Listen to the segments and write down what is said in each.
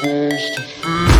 supposed to feel.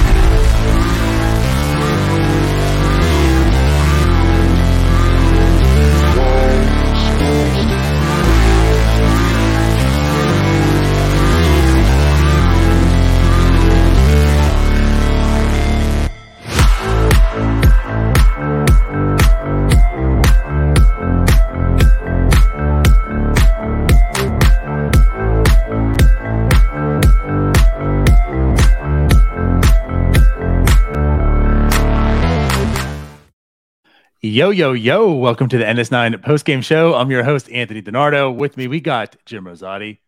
Yo, yo, yo. Welcome to the NS9 post game show. I'm your host, Anthony DiNardo. With me, we got Jim Rosati.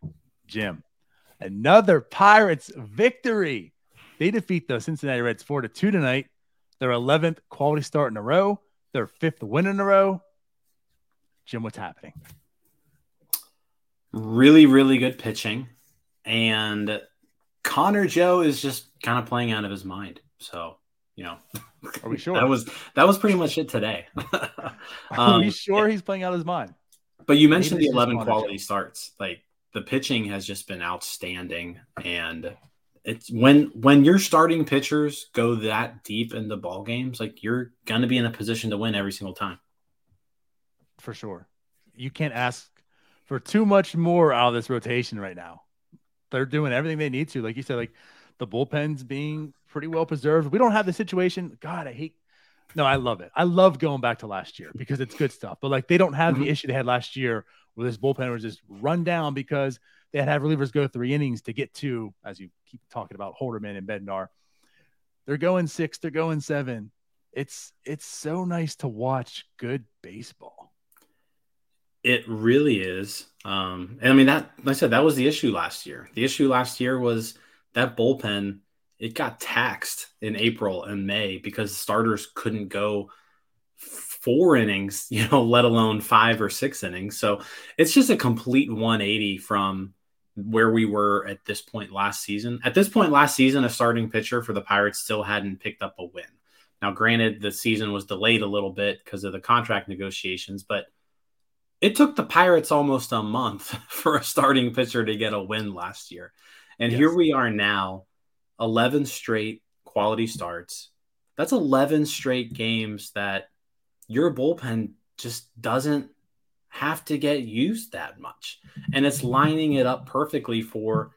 Jim, another Pirates victory. They defeat the Cincinnati Reds 4 to 2 tonight. Their 11th quality start in a row, their fifth win in a row. Jim, what's happening? Really, really good pitching. And Connor Joe is just kind of playing out of his mind. So, you know, are we sure? that was that was pretty much it today. Are we um, sure he's playing out his mind? But you mentioned Maybe the 11 quality starts. Like the pitching has just been outstanding and it's when when your starting pitchers go that deep into ball games, like you're gonna be in a position to win every single time. For sure. You can't ask for too much more out of this rotation right now. They're doing everything they need to. Like you said, like the bullpen's being pretty well preserved. We don't have the situation. God, I hate. No, I love it. I love going back to last year because it's good stuff. But like they don't have mm-hmm. the issue they had last year where this bullpen was just run down because they had to have relievers go three innings to get to, as you keep talking about Holderman and Bednar. They're going six, they're going seven. It's it's so nice to watch good baseball. It really is. Um, and I mean that like I said, that was the issue last year. The issue last year was that bullpen it got taxed in April and May because starters couldn't go four innings, you know, let alone five or six innings. So it's just a complete 180 from where we were at this point last season. At this point last season, a starting pitcher for the Pirates still hadn't picked up a win. Now, granted, the season was delayed a little bit because of the contract negotiations, but it took the Pirates almost a month for a starting pitcher to get a win last year. And yes. here we are now, 11 straight quality starts. That's 11 straight games that your bullpen just doesn't have to get used that much. And it's lining it up perfectly for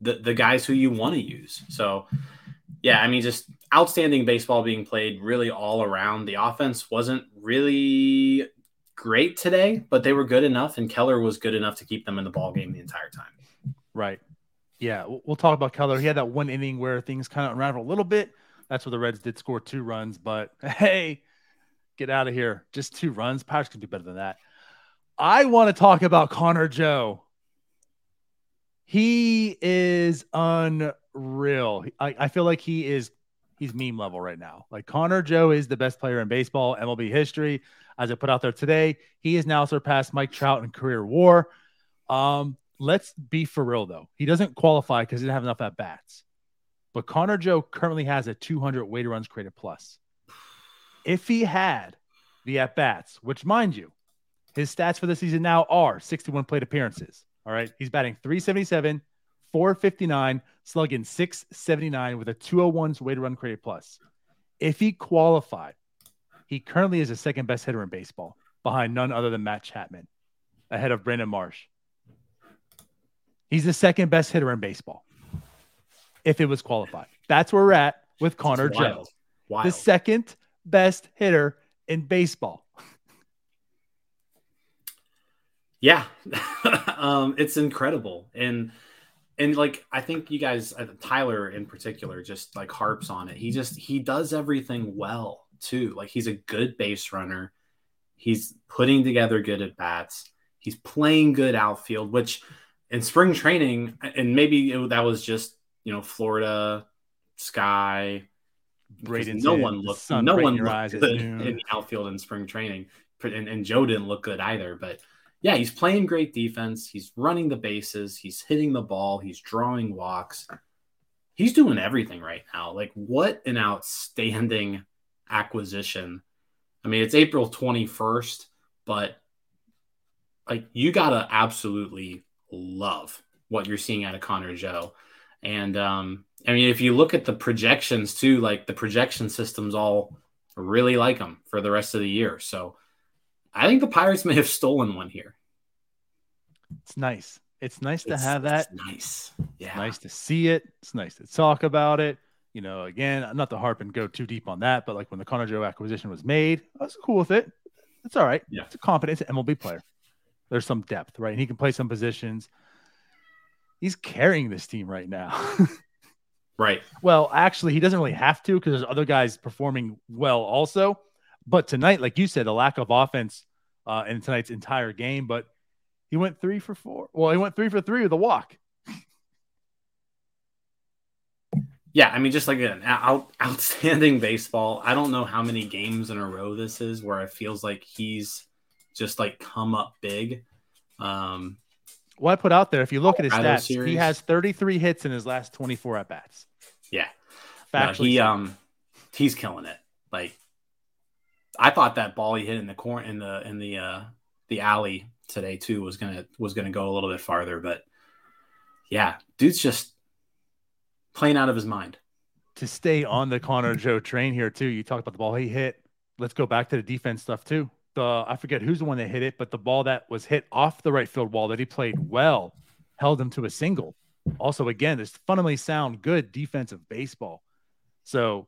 the, the guys who you want to use. So, yeah, I mean, just outstanding baseball being played really all around. The offense wasn't really great today, but they were good enough, and Keller was good enough to keep them in the ball game the entire time. Right yeah, we'll talk about Keller. He had that one inning where things kind of unraveled a little bit. That's where the Reds did score two runs, but hey, get out of here. Just two runs. Pirates can do better than that. I want to talk about Connor Joe. He is unreal. I, I feel like he is he's meme level right now. Like Connor Joe is the best player in baseball, MLB history. As I put out there today, he has now surpassed Mike Trout in career WAR. Um, let's be for real though. He doesn't qualify because he didn't have enough at bats. But Connor Joe currently has a 200 weighted runs created plus. If he had the at bats, which mind you, his stats for the season now are 61 plate appearances. All right. He's batting 377, 459, slugging 679 with a 201's weighted run created plus. If he qualified, he currently is the second best hitter in baseball behind none other than Matt Chapman, ahead of Brandon Marsh. He's the second best hitter in baseball. If it was qualified, that's where we're at with Connor Joe, the second best hitter in baseball. Yeah, um, it's incredible, and and like I think you guys, uh, Tyler in particular, just like harps on it. He just he does everything well too. Like he's a good base runner. He's putting together good at bats. He's playing good outfield, which in spring training, and maybe it, that was just you know Florida sky. no one looked no one looked good in the outfield in spring training, and, and Joe didn't look good either. But yeah, he's playing great defense. He's running the bases. He's hitting the ball. He's drawing walks. He's doing everything right now. Like what an outstanding acquisition. I mean, it's April 21st, but like you got to absolutely love what you're seeing out of Connor Joe. And um, I mean, if you look at the projections too, like the projection systems all really like him for the rest of the year. So I think the Pirates may have stolen one here. It's nice. It's nice to have that. nice. Yeah. It's nice to see it. It's nice to talk about it. You know, again, not to harp and go too deep on that, but like when the Connor Joe acquisition was made, I was cool with it. It's all right. Yeah. It's a competent MLB player. There's some depth, right? And he can play some positions. He's carrying this team right now. right. Well, actually, he doesn't really have to because there's other guys performing well also. But tonight, like you said, the lack of offense uh, in tonight's entire game, but he went three for four. Well, he went three for three with a walk. Yeah, I mean, just like an out, outstanding baseball. I don't know how many games in a row this is where it feels like he's just like come up big. Um, well, I put out there, if you look at his stats, series. he has 33 hits in his last 24 at bats. Yeah, no, he um he's killing it. Like I thought that ball he hit in the corner in the in the uh the alley today too was gonna was gonna go a little bit farther, but yeah, dude's just playing out of his mind. To stay on the Connor Joe train here too, you talked about the ball he hit. Let's go back to the defense stuff too. The I forget who's the one that hit it, but the ball that was hit off the right field wall that he played well held him to a single. Also, again, this fundamentally sound good defensive baseball. So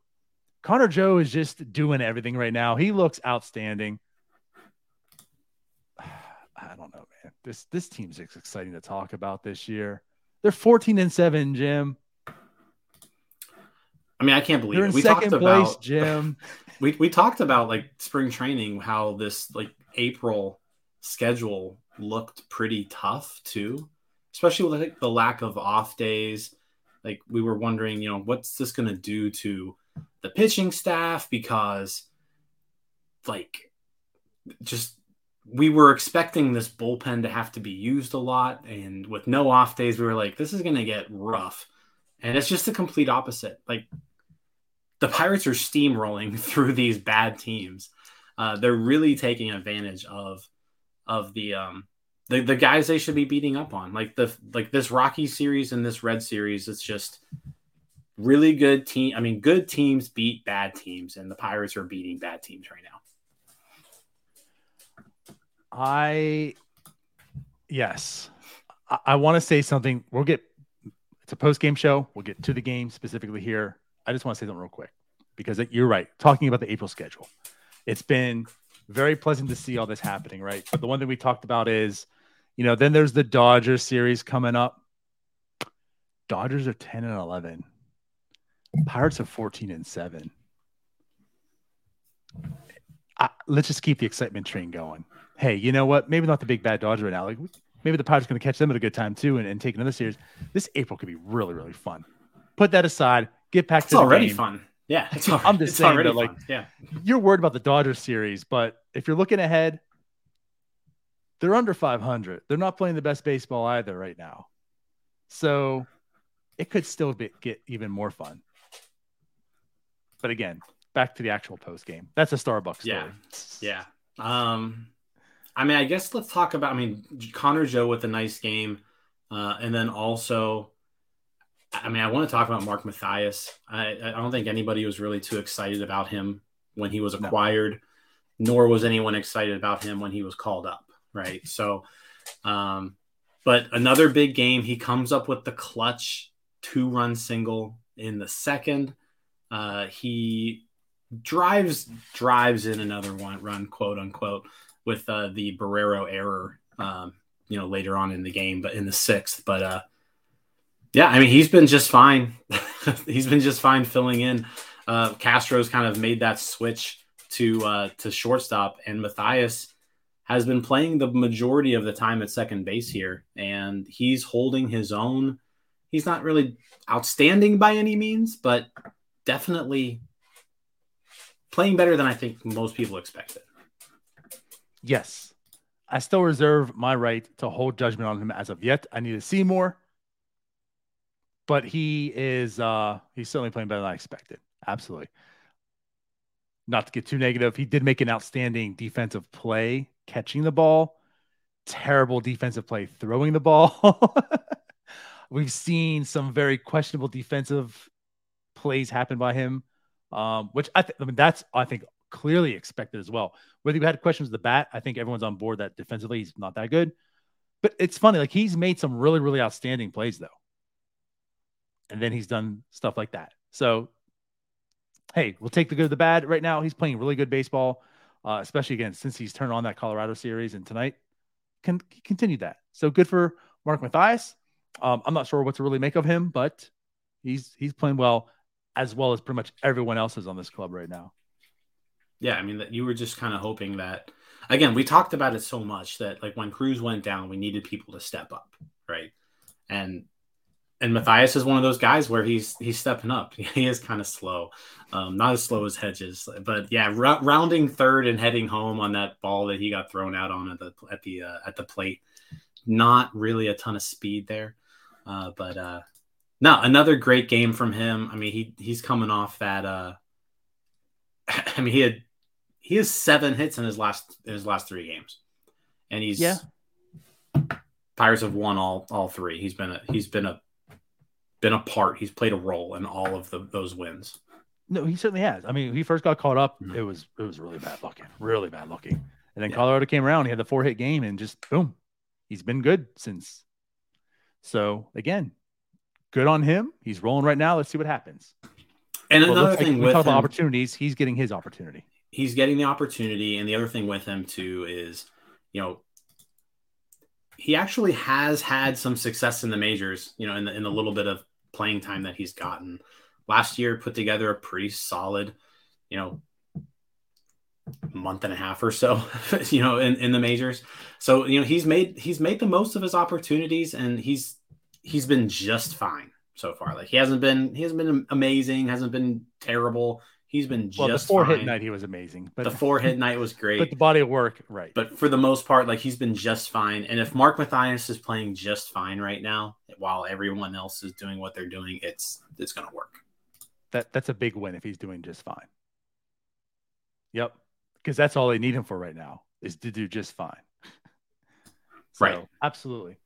Connor Joe is just doing everything right now. He looks outstanding. I don't know, man. This this team's exciting to talk about this year. They're 14 and 7, Jim. I mean, I can't believe They're it. We talked place, about Jim. we we talked about like spring training, how this like April schedule looked pretty tough too, especially with like, the lack of off days. Like we were wondering, you know, what's this going to do to the pitching staff? Because like just we were expecting this bullpen to have to be used a lot and with no off days we were like this is going to get rough. And it's just the complete opposite. Like the pirates are steamrolling through these bad teams uh, they're really taking advantage of of the um the, the guys they should be beating up on like the like this rocky series and this red series it's just really good team i mean good teams beat bad teams and the pirates are beating bad teams right now I, yes, I, I want to say something. We'll get, it's a post game show. We'll get to the game specifically here. I just want to say something real quick because you're right. Talking about the April schedule, it's been very pleasant to see all this happening, right? But the one thing we talked about is, you know, then there's the Dodgers series coming up. Dodgers are 10 and 11. Pirates are 14 and 7. I, let's just keep the excitement train going hey, you know what? Maybe not the big bad Dodger right now. Like maybe the Pirates going to catch them at a good time too and, and take another series. This April could be really, really fun. Put that aside. Get back it's to already game. fun. Yeah, it's already, I'm just it's saying that, like, fun. yeah, you're worried about the Dodgers series, but if you're looking ahead, they're under 500. They're not playing the best baseball either right now, so it could still be, get even more fun. But again, back to the actual post game. That's a Starbucks story. Yeah, yeah. Um, I mean, I guess let's talk about. I mean, Connor Joe with a nice game, uh, and then also, I mean, I want to talk about Mark Mathias. I, I don't think anybody was really too excited about him when he was acquired, no. nor was anyone excited about him when he was called up. Right. So, um, but another big game. He comes up with the clutch two run single in the second. Uh, he drives drives in another one run, quote unquote with uh, the Barrero error, um, you know, later on in the game, but in the sixth. But uh, yeah, I mean, he's been just fine. he's been just fine filling in. Uh, Castro's kind of made that switch to uh, to shortstop, and Mathias has been playing the majority of the time at second base here, and he's holding his own. He's not really outstanding by any means, but definitely playing better than I think most people expected yes, I still reserve my right to hold judgment on him as of yet. I need to see more. But he is uh he's certainly playing better than I expected. Absolutely. Not to get too negative, he did make an outstanding defensive play catching the ball. Terrible defensive play throwing the ball. We've seen some very questionable defensive plays happen by him, um, which I, th- I mean that's I think clearly expected as well. Whether you had questions of the bat, I think everyone's on board that defensively he's not that good. But it's funny, like he's made some really, really outstanding plays though. And then he's done stuff like that. So, hey, we'll take the good, the bad. Right now, he's playing really good baseball, uh, especially again since he's turned on that Colorado series and tonight can continue that. So good for Mark Mathias. Um, I'm not sure what to really make of him, but he's he's playing well, as well as pretty much everyone else is on this club right now. Yeah, I mean that you were just kind of hoping that again, we talked about it so much that like when Cruz went down, we needed people to step up, right? And and Mathias is one of those guys where he's he's stepping up. He is kind of slow, um, not as slow as Hedges, but yeah, r- rounding third and heading home on that ball that he got thrown out on at the at the uh, at the plate. Not really a ton of speed there, uh, but uh, no, another great game from him. I mean, he he's coming off that. Uh, I mean, he had he has seven hits in his last in his last three games, and he's yeah. Pirates have won all all three. He's been a he's been a been a part. He's played a role in all of the, those wins. No, he certainly has. I mean, he first got caught up, mm-hmm. it was it was really bad looking, really bad looking. And then yeah. Colorado came around. He had the four hit game, and just boom, he's been good since. So again, good on him. He's rolling right now. Let's see what happens. And well, another thing, like we talk about opportunities. He's getting his opportunity he's getting the opportunity. And the other thing with him too is, you know, he actually has had some success in the majors. You know, in the in the little bit of playing time that he's gotten. Last year, put together a pretty solid, you know, month and a half or so, you know, in, in the majors. So, you know, he's made he's made the most of his opportunities and he's he's been just fine so far. Like he hasn't been he hasn't been amazing, hasn't been terrible. He's been just well. The four fine. hit night he was amazing, but the four hit night was great. But the body of work, right? But for the most part, like he's been just fine. And if Mark Mathias is playing just fine right now, while everyone else is doing what they're doing, it's it's gonna work. That that's a big win if he's doing just fine. Yep, because that's all they need him for right now is to do just fine. so, right. Absolutely.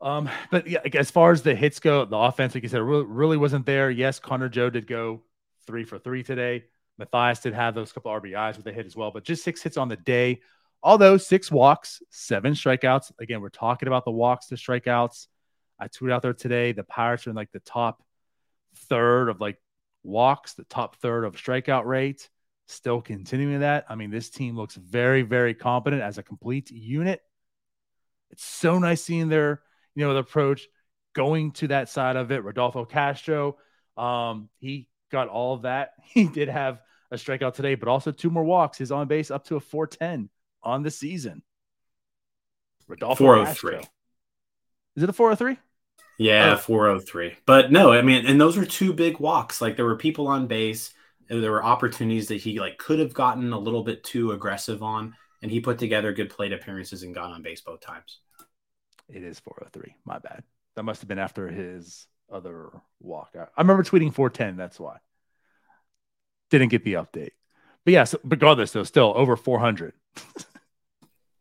Um, but yeah, as far as the hits go, the offense, like you said, really, really wasn't there. Yes, Connor Joe did go three for three today. Mathias did have those couple RBIs with a hit as well, but just six hits on the day. Although six walks, seven strikeouts. Again, we're talking about the walks to strikeouts. I tweeted out there today. The Pirates are in like the top third of like walks, the top third of strikeout rate. Still continuing that. I mean, this team looks very, very competent as a complete unit. It's so nice seeing their, you know, the approach going to that side of it. Rodolfo Castro, um, he got all of that. He did have a strikeout today, but also two more walks. His on base up to a 410 on the season. Rodolfo 403. Castro. Is it a 403? Yeah, oh. 403. But no, I mean, and those were two big walks. Like there were people on base. There were opportunities that he like could have gotten a little bit too aggressive on, and he put together good plate appearances and got on base both times. It is 403. My bad. That must have been after his other walk. I, I remember tweeting 410. That's why. Didn't get the update. But yes, yeah, so regardless, though, still over 400.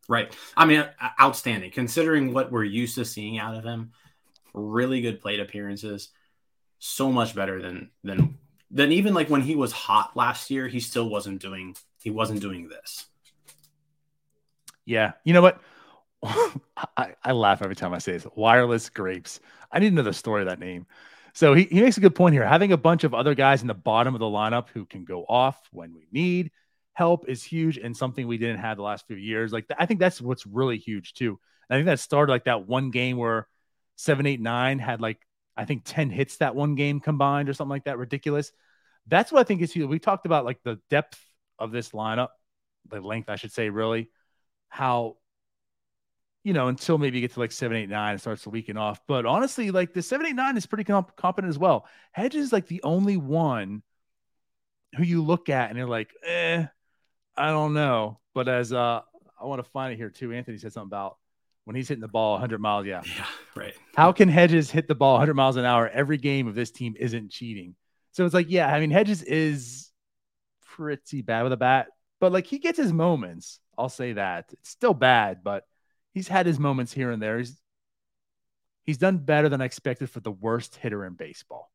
right. I mean, outstanding considering what we're used to seeing out of him. Really good plate appearances. So much better than than than even like when he was hot last year. He still wasn't doing. He wasn't doing this. Yeah. You know what? I, I laugh every time I say this. Wireless grapes. I need to know the story of that name. So he, he makes a good point here. Having a bunch of other guys in the bottom of the lineup who can go off when we need help is huge and something we didn't have the last few years. Like I think that's what's really huge too. And I think that started like that one game where seven, eight, nine had like I think 10 hits that one game combined or something like that. Ridiculous. That's what I think is huge. We talked about like the depth of this lineup, the length, I should say, really, how you know, until maybe you get to like seven, eight, nine, it starts to weaken off. But honestly, like the seven, eight, nine is pretty comp- competent as well. Hedges is like the only one who you look at and you're like, eh, I don't know. But as uh, I want to find it here too. Anthony said something about when he's hitting the ball 100 miles. Yeah. Yeah. Right. How can Hedges hit the ball 100 miles an hour every game if this team isn't cheating? So it's like, yeah, I mean, Hedges is pretty bad with a bat, but like he gets his moments. I'll say that it's still bad, but he's had his moments here and there. He's He's done better than I expected for the worst hitter in baseball.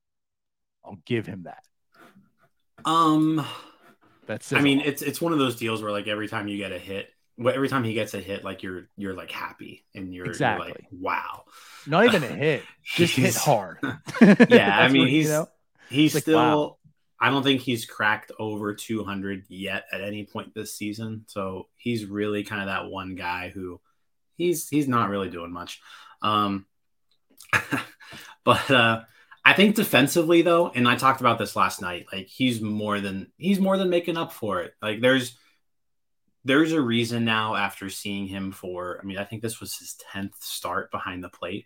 I'll give him that. Um, That's I mean, it's it's one of those deals where like every time you get a hit, every time he gets a hit, like you're you're like happy and you're, Exactly. you're like, wow. not even a hit, just hit hard. Yeah, I mean, what- you he's know? he's Like, still. wow. I don't think he's cracked over 200 yet at any point this season. So he's really kind of that one guy who he's he's not really doing much. Um, but uh, I think defensively though, and I talked about this last night. Like he's more than he's more than making up for it. Like there's there's a reason now after seeing him for. I mean, I think this was his 10th start behind the plate.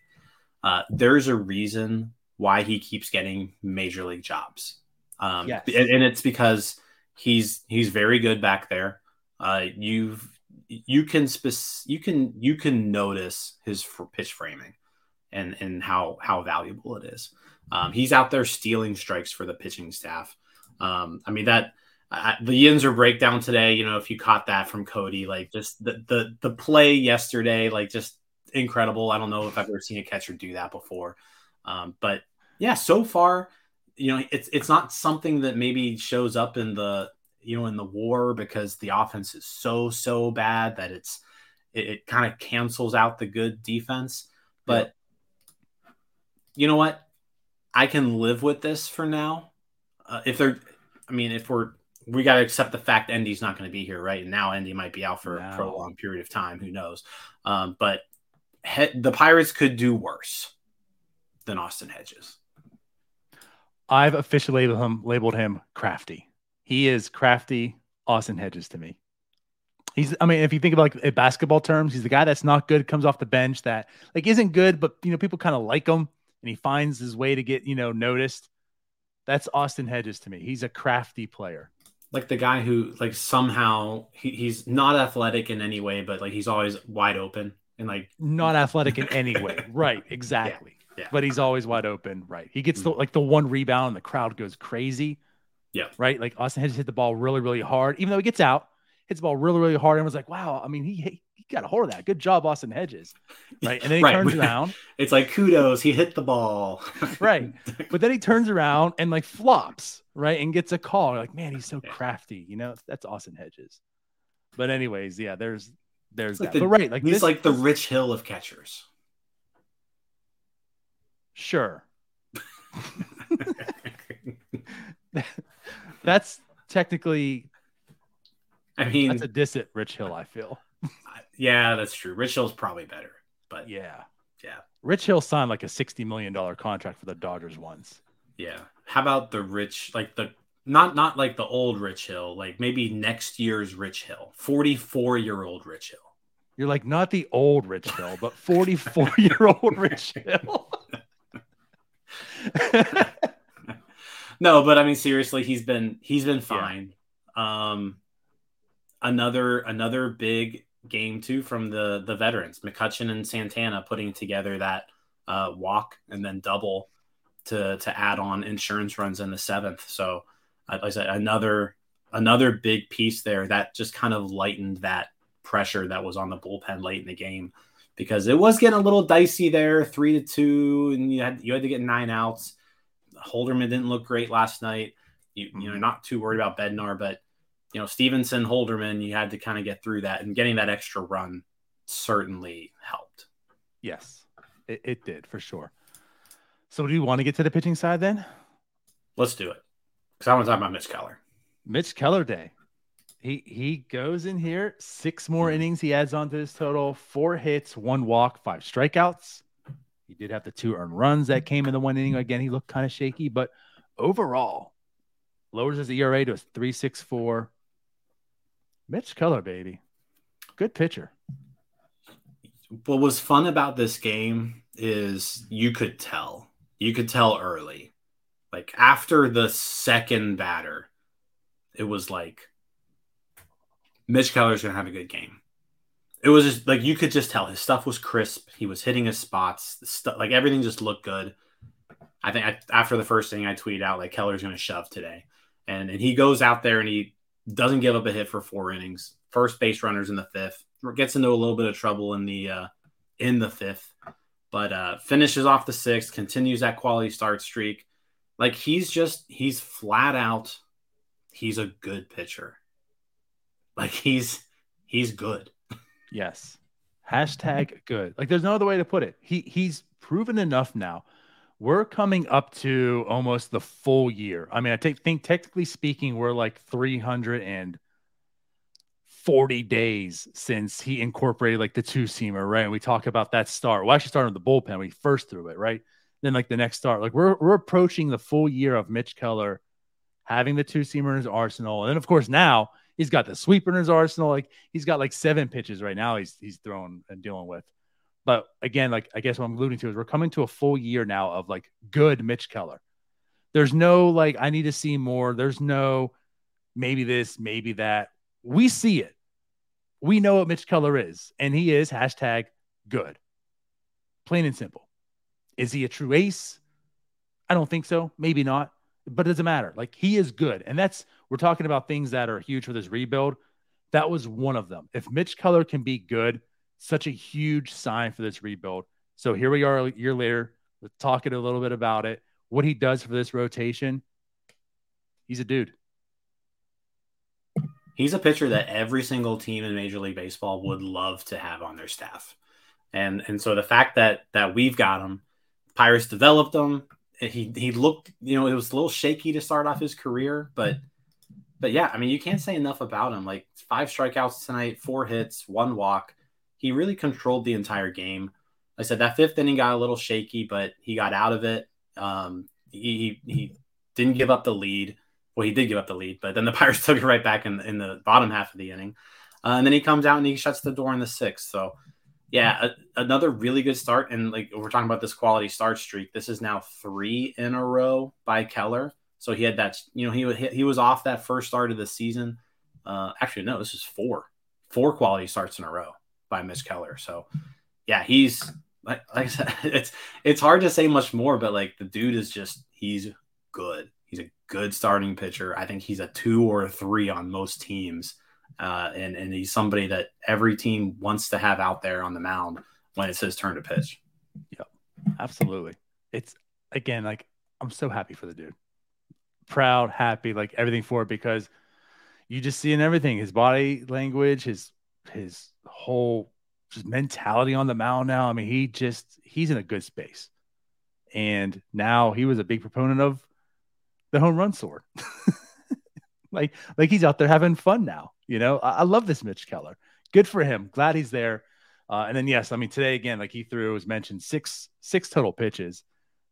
Uh, there's a reason why he keeps getting major league jobs. Um, Yes. and, and it's because he's he's very good back there. Uh, you've you can spec- you can you can notice his pitch framing and and how how valuable it is. Um, he's out there stealing strikes for the pitching staff. Um, I mean that uh, the Yinzer breakdown today. You know, if you caught that from Cody, like just the the the play yesterday, like just incredible. I don't know if I've ever seen a catcher do that before, um, but yeah, so far, you know, it's it's not something that maybe shows up in the you know in the war because the offense is so so bad that it's it, it kind of cancels out the good defense. But you know what? I can live with this for now. Uh, if they're, I mean, if we're we got to accept the fact Endy's not going to be here, right? And now Endy might be out for a No. prolonged period of time. Who knows? Um, but he, the Pirates could do worse than Austin Hedges. I've officially labeled him labeled him crafty. He is crafty Austin Hedges to me. He's I mean, if you think about like in basketball terms, he's the guy that's not good, comes off the bench that like isn't good, but you know, people kind of like him and he finds his way to get, you know, noticed. That's Austin Hedges to me. He's a crafty player. Like the guy who like somehow he, he's not athletic in any way, but like he's always wide open and like Not athletic in any way. Right, exactly. yeah. But he's always wide open. Right. He gets the, mm-hmm. like the one rebound and the crowd goes crazy. Yeah. Right. Like Austin Hedges hit the ball really, really hard, even though he gets out, hits the ball really, really hard. And was like, wow, I mean, he, he got a hold of that. Good job, Austin Hedges. Right. And then he Right. turns around. it's like kudos, he hit the ball. Right. But then he turns around and like flops, right? And gets a call. You're like, man, he's so crafty. You know, that's Austin Hedges. But anyways, yeah, there's there's It's like that. the- but right, like he's this, like the Rich Hill of catchers. sure. That's technically I mean, that's a diss at Rich Hill, I feel. yeah, that's true. Rich Hill's probably better, but Yeah. Yeah. Rich Hill signed like a $60 million contract for the Dodgers once. yeah. How about the Rich, like the not not like the old Rich Hill, like maybe next year's Rich Hill, forty four year old Rich Hill. You're like not the old Rich Hill, but 44 year old Rich Hill. No, but I mean seriously, he's been he's been fine. Um another another big game too from the the veterans, McCutcheon and Santana putting together that uh walk and then double to to add on insurance runs in the seventh. So like I said, another another big piece there that just kind of lightened that pressure that was on the bullpen late in the game because it was getting a little dicey there, three to two, and you had you had to get nine outs. Holderman didn't look great last night. You you know not too worried about Bednar, but you know Stephenson, Holderman, you had to kind of get through that, and getting that extra run certainly helped. yes, it, it did for sure. So, do you want to get to the pitching side then? Let's do it because I want to talk about Mitch Keller. Mitch Keller Day. He he goes in here, six more mm-hmm. innings he adds on to his total, four hits, one walk, five strikeouts. He did have the two earned runs that came in the one inning. Again, he looked kind of shaky, but overall, lowers his ERA to a 364. Mitch Keller, baby. Good pitcher. What was fun about this game is you could tell, you could tell early, like after the second batter, it was like Mitch Keller's gonna have a good game. It was just like you could just tell his stuff was crisp. He was hitting his spots. Like everything just looked good. I think I, after the first thing I tweeted out like Keller's to shove today, and and he goes out there and he doesn't give up a hit for four innings. First base runners in the fifth gets into a little bit of trouble in the uh, in the fifth, but uh, finishes off the sixth, continues that quality start streak. Like he's just he's flat out, he's a good pitcher. Like he's he's good. Yes. Hashtag good. Like there's no other way to put it. He he's proven enough now. We're coming up to almost the full year. I mean, I take, think technically speaking, we're like 340 days since he incorporated like the two seamer, right? And we talk about that start. Well, actually started with the bullpen. We first threw it, right? Then like the next start. Like we're we're approaching the full year of Mitch Keller having the two seamer in his arsenal. And then of course now he's got the sweeper in his arsenal. Like he's got like seven pitches right now he's he's throwing and dealing with. But again, like I guess what I'm alluding to is we're coming to a full year now of like good Mitch Keller. There's no like I need to see more. There's no maybe this, maybe that. We see it. We know what Mitch Keller is, and he is hashtag good. Plain and simple. Is he a true ace? I don't think so. Maybe not, but it doesn't matter. Like he is good. And that's, we're talking about things that are huge for this rebuild. That was one of them. If Mitch Keller can be good, such a huge sign for this rebuild. So here we are a year later, talking a little bit about it. What he does for this rotation, he's a dude. He's a pitcher that every single team in Major League Baseball would love to have on their staff. And and so the fact that that we've got him, Pirates developed him. He he looked, you know, it was a little shaky to start off his career, but but yeah, I mean, you can't say enough about him. Like five strikeouts tonight, four hits, one walk he really controlled the entire game. I said that fifth inning got a little shaky, but he got out of it. Um, he, he didn't give up the lead. Well, he did give up the lead, but then the Pirates took it right back in, in the bottom half of the inning. Uh, and then he comes out and he shuts the door in the sixth. So, yeah, a, another really good start. And like we're talking about this quality start streak, this is now three in a row by Keller. So he had that, you know, he he was off that first start of the season. Uh, actually, no, this is four, four quality starts in a row by Mitch Keller. So yeah, he's like, like I said, it's it's hard to say much more, but like the dude is just he's good. He's a good starting pitcher. I think he's a two or a three on most teams. Uh, and, and he's somebody that every team wants to have out there on the mound when it's his turn to pitch. Yep. Absolutely. It's again, like I'm so happy for the dude. Proud, happy, like everything for it because you just see in everything his body language, his his whole just mentality on the mound now. I mean, he just he's in a good space. And now he was a big proponent of the home run sword. like like he's out there having fun now. You know, I, I, love this Mitch Keller. Good for him. Glad he's there. Uh, and then yes, I mean today again, like he threw as mentioned, six six total pitches,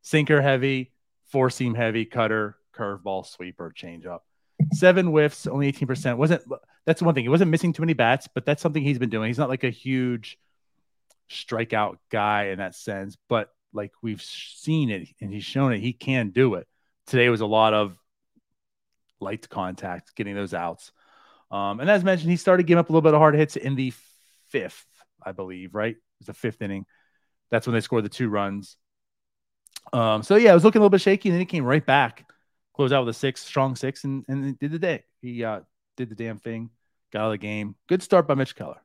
sinker heavy, four seam heavy, cutter, curveball, sweeper, changeup seven whiffs, only 18%. Wasn't that's one thing. He wasn't missing too many bats, but that's something he's been doing. He's not like a huge strikeout guy in that sense, but like we've seen it and he's shown it, he can do it. Today was a lot of light contact, getting those outs. Um, and as mentioned, he started giving up a little bit of hard hits in the fifth, I believe, right? It was the fifth inning. That's when they scored the two runs. Um, so yeah, it was looking a little bit shaky, and then he came right back closed out with a six, strong six, and and did the day. He uh, did the damn thing, got out of the game. Good start by Mitch Keller.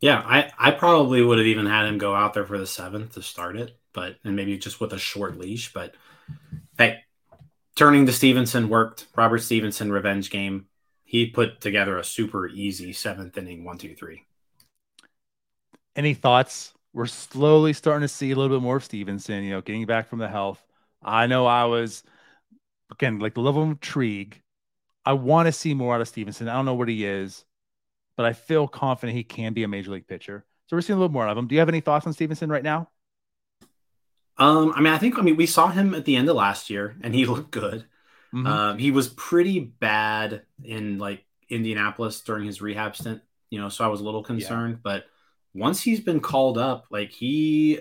Yeah, I, I probably would have even had him go out there for the seventh to start it, but and maybe just with a short leash. But hey, turning to Stephenson worked. Robert Stephenson revenge game. He put together a super easy seventh inning one two three. Any thoughts? We're slowly starting to see a little bit more of Stephenson. You know, getting back from the health. I know I was again, like the level of intrigue. I want to see more out of Stephenson. I don't know what he is, but I feel confident he can be a major league pitcher. So we're seeing a little more of him. Do you have any thoughts on Stephenson right now? Um, I mean, I think I mean we saw him at the end of last year, and he looked good. Mm-hmm. Um, he was pretty bad in like Indianapolis during his rehab stint, you know, so I was a little concerned. Yeah. But once he's been called up, like he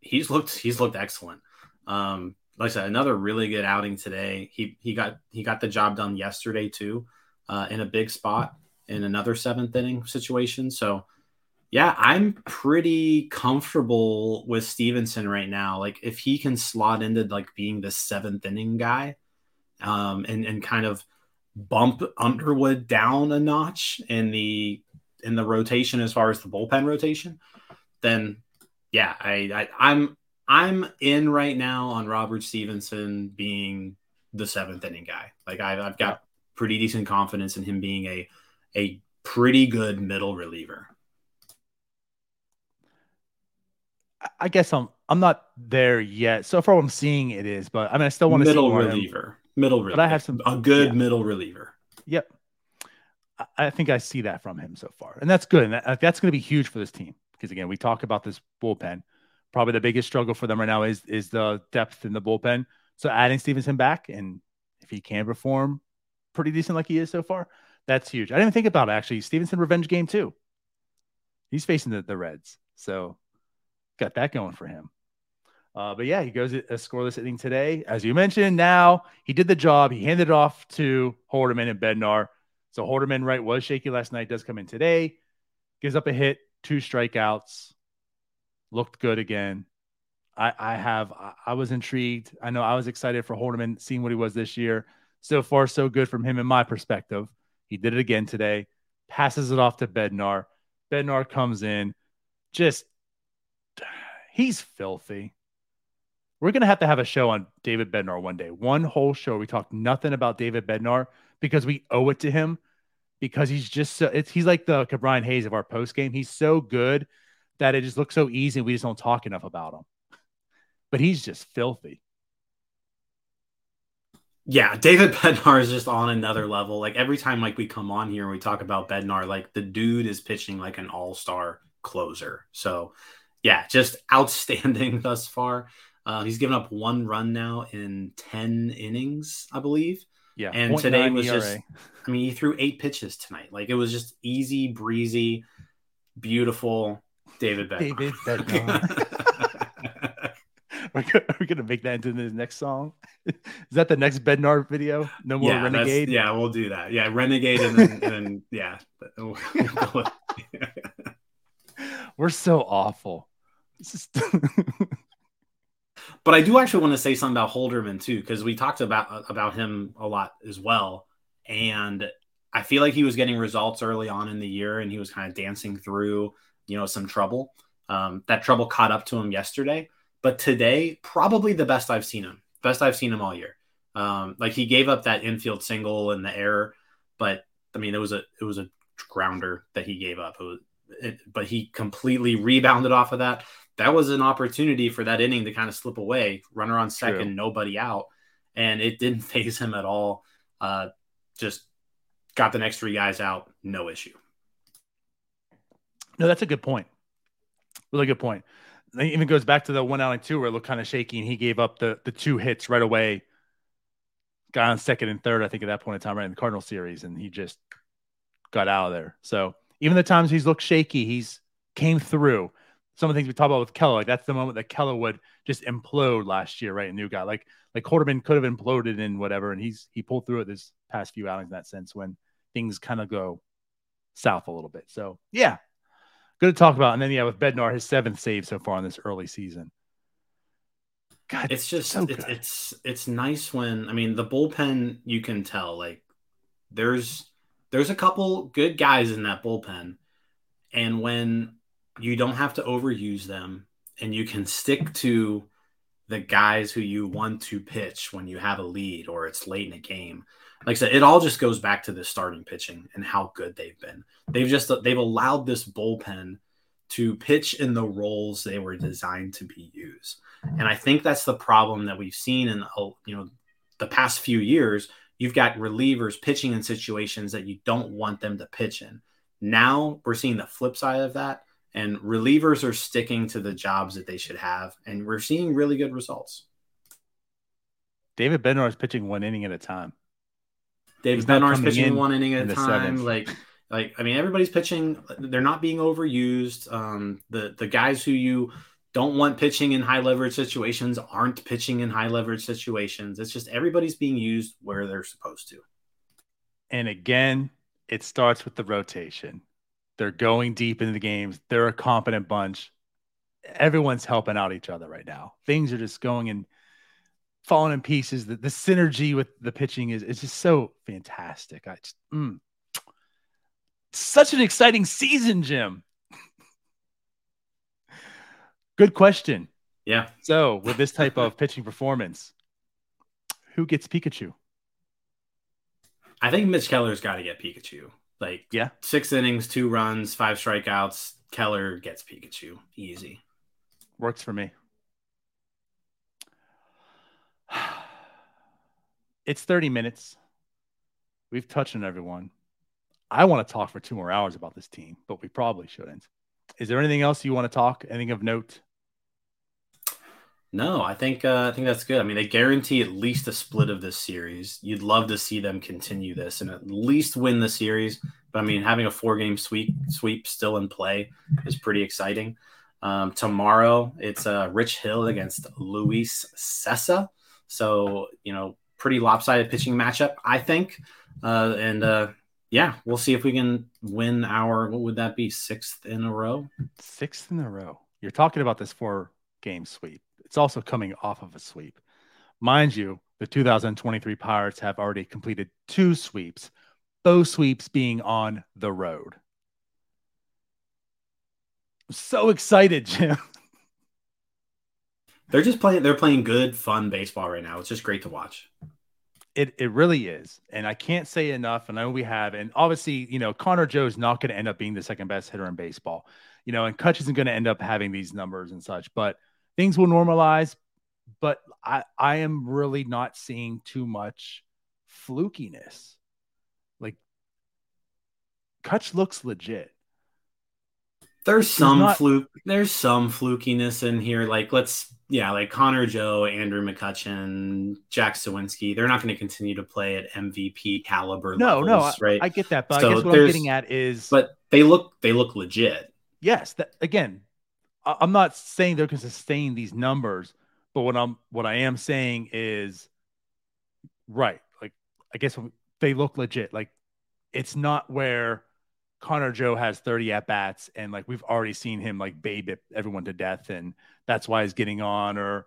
he's looked he's looked excellent. Um, like I said, another really good outing today. He he got he got the job done yesterday too, uh, in a big spot in another seventh inning situation. So yeah, I'm pretty comfortable with Stephenson right now. Like if he can slot into like being the seventh inning guy, um, and and kind of bump Underwood down a notch in the in the rotation as far as the bullpen rotation, then yeah, I, I I'm I'm in right now on Robert Stephenson being the seventh inning guy. Like I've, I've got pretty decent confidence in him being a a pretty good middle reliever. I guess I'm I'm not there yet. So far, what I'm seeing it is, but I mean, I still want to middle reliever, middle reliever. But I have some a good yeah. middle reliever. Yep, I think I see that from him so far, and that's good. And that, that's going to be huge for this team because again, we talk about this bullpen. Probably the biggest struggle for them right now is is the depth in the bullpen. So adding Stephenson back, and if he can perform pretty decent like he is so far, that's huge. I didn't think about it actually. Stephenson revenge game too. He's facing the, the Reds, so got that going for him. Uh, but yeah, he goes a scoreless inning today. As you mentioned, now he did the job. He handed it off to Holderman and Bednar. So Holderman, right, was shaky last night, does come in today, gives up a hit, two strikeouts, looked good again. I, I have, I was intrigued. I know I was excited for Holderman, seeing what he was this year. So far, so good from him in my perspective. He did it again today, passes it off to Bednar. Bednar comes in, just, he's filthy. We're to have to have a show on David Bednar one day. One whole show. We talk nothing about David Bednar because we owe it to him because he's just so it's he's like the Ke'Bryan Hayes of our post game. He's so good that it just looks so easy. We just don't talk enough about him. But he's just filthy. Yeah, David Bednar is just on another level. Like every time like we come on here and we talk about Bednar, like the dude is pitching like an all-star closer. So yeah, just outstanding thus far. Uh, he's given up one run now in 10 innings, I believe. Yeah. And today was ERA. just, I mean, he threw eight pitches tonight. Like it was just easy, breezy, beautiful David Bednar. David Bednar. we're, gonna, make that into the next song. Is that the next Bednar video? No more yeah, Renegade. Yeah, we'll do that. Yeah, Renegade, and then, and then yeah. we're so awful. But I do actually want to say something about Holderman too, because we talked about about him a lot as well. And I feel like he was getting results early on in the year, and he was kind of dancing through, you know, some trouble. Um, that trouble caught up to him yesterday, but today, probably the best I've seen him. Best I've seen him all year. Um, like he gave up that infield single and the error, but I mean, it was a it was a grounder that he gave up. It was, it, but he completely rebounded off of that that was an opportunity for that inning to kind of slip away. Runner on second, True. nobody out, and it didn't phase him at all. Uh, just got the next three guys out, no issue. No, that's a good point. Really good point. It even goes back to the one out and two where it looked kind of shaky, and he gave up the the two hits right away. Got on second and third, I think, at that point in time, right in the Cardinal series, and he just got out of there. So even the times he's looked shaky, he's came through some of the things we talked about with Keller, like that's the moment that Keller would just implode last year, right? A new guy like like Holderman could have imploded in whatever, and he's he pulled through it this past few outings in that sense when things kind of go south a little bit. So yeah, good to talk about. And then yeah, with Bednar, his seventh save so far in this early season. God, it's just so it's, it's it's nice when I mean the bullpen you can tell like there's there's a couple good guys in that bullpen, and when you don't have to overuse them and you can stick to the guys who you want to pitch when you have a lead or it's late in a game. Like I said, it all just goes back to the starting pitching and how good they've been. They've just they've allowed this bullpen to pitch in the roles they were designed to be used. And I think that's the problem that we've seen in the you know the past few years. You've got relievers pitching in situations that you don't want them to pitch in. Now we're seeing the flip side of that and relievers are sticking to the jobs that they should have, and we're seeing really good results. David Bednar is pitching one inning at a time. David Bednar is pitching in one inning at a time. Like, like I mean, everybody's pitching. They're not being overused. Um, the the guys who you don't want pitching in high leverage situations aren't pitching in high leverage situations. It's just everybody's being used where they're supposed to. And again, it starts with the rotation. They're going deep into the games. They're a competent bunch. Everyone's helping out each other right now. Things are just going and falling in pieces. The, the synergy with the pitching is it's just so fantastic. I just mm. such an exciting season, Jim. Good question. Yeah. So, with this type of pitching performance, who gets Pikachu? I think Mitch Keller's got to get Pikachu. Like, yeah, six innings, two runs, five strikeouts. Keller gets Pikachu. Easy. Works for me. It's 30 minutes. We've touched on everyone. I want to talk for two more hours about this team, but we probably shouldn't. Is there anything else you want to talk? Anything of note? No, I think uh, I think that's good. I mean, they guarantee at least a split of this series. You'd love to see them continue this and at least win the series. But I mean, having a four game sweep sweep still in play is pretty exciting. Um, tomorrow it's uh, Rich Hill against Luis Cessa. So you know, pretty lopsided pitching matchup, I think. Uh, and uh, yeah, we'll see if we can win our what would that be sixth in a row? Sixth in a row. You're talking about this four game sweep. It's also coming off of a sweep. Mind you, the 2023 Pirates have already completed two sweeps, both sweeps being on the road. I'm so excited, Jim. They're just playing they're playing good, fun baseball right now. It's just great to watch. It it really is. And I can't say enough. And I know we have. And obviously, you know, Connor Joe is not going to end up being the second best hitter in baseball. You know, and Kutch isn't going to end up having these numbers and such, but things will normalize. But I, I am really not seeing too much flukiness. Like Kutch looks legit. There's some not, fluke. There's some flukiness in here. Like let's yeah, like Connor Joe, Andrew McCutchen, Jack Suwinski, they're not going to continue to play at MVP caliber. No, levels, no, right? I, I get that, but so I guess what I'm getting at is, but they look they look legit. Yes, that, again, I, I'm not saying they're to sustain these numbers, but what I'm what I am saying is, right? Like I guess they look legit. Like it's not where Connor Joe has 30 at bats and like we've already seen him like babe everyone to death and that's why he's getting on or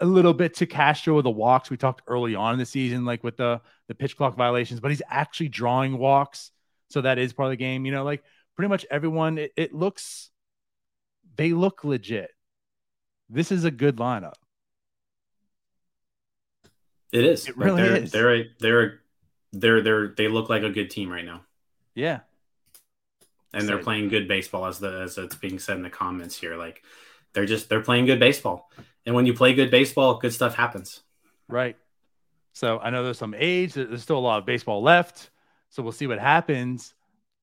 a little bit to Castro with the walks we talked early on in the season like with the the pitch clock violations but he's actually drawing walks so that is part of the game you know like pretty much everyone it, it looks they look legit. This is a good lineup. It is. It really they're, is. they're a, they're a, they're they're they look like a good team right now. Yeah. And they're playing good baseball as the as it's being said in the comments here. Like they're just they're playing good baseball. And when you play good baseball good stuff happens. Right. So i know there's some age there's still a lot of baseball left. So we'll see what happens.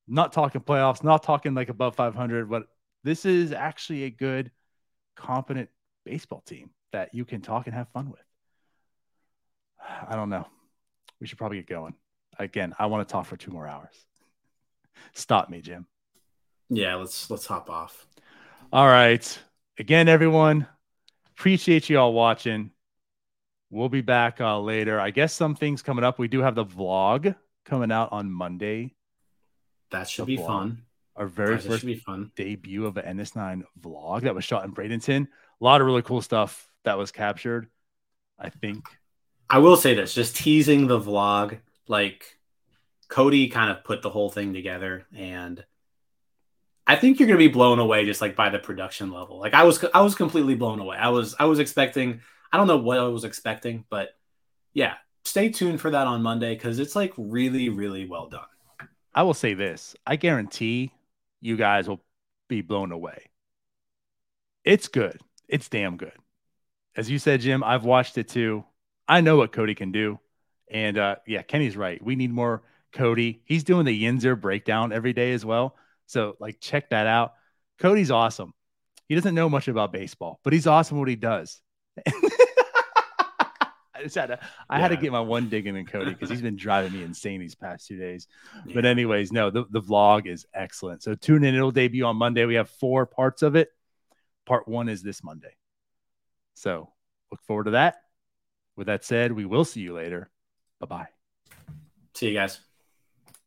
Not talking playoffs not talking like above 500 but this is actually a good competent baseball team that you can talk and have fun with i don't know we should probably get going again i want to talk for two more hours stop me jim yeah, let's let's hop off. All right. Again, everyone, appreciate you all watching. We'll be back uh, later. I guess some things coming up. We do have the vlog coming out on Monday. That should be vlog. fun. Our very that first fun. debut of an NS9 vlog that was shot in Bradenton. A lot of really cool stuff that was captured. I think. I will say this, just teasing the vlog, like Cody kind of put the whole thing together and I think you're gonna be blown away just like by the production level. Like I was, I was completely blown away. I was, I was expecting. I don't know what I was expecting, but yeah, stay tuned for that on Monday because it's like really, really well done. I will say this: I guarantee you guys will be blown away. It's good. It's damn good. As you said, Jim, I've watched it too. I know what Cody can do. And uh, yeah, Kenny's right. We need more Cody. He's doing the Yinzer breakdown every day as well. So like check that out. Cody's awesome. He doesn't know much about baseball, but he's awesome what he does. I just had to I yeah. had to get my one digging in Cody because he's been driving me insane these past two days. Yeah. But anyways, no, the, the vlog is excellent. So tune in. It'll debut on Monday. We have four parts of it. Part one is this Monday. So look forward to that. With that said, we will see you later. Bye bye. See you guys.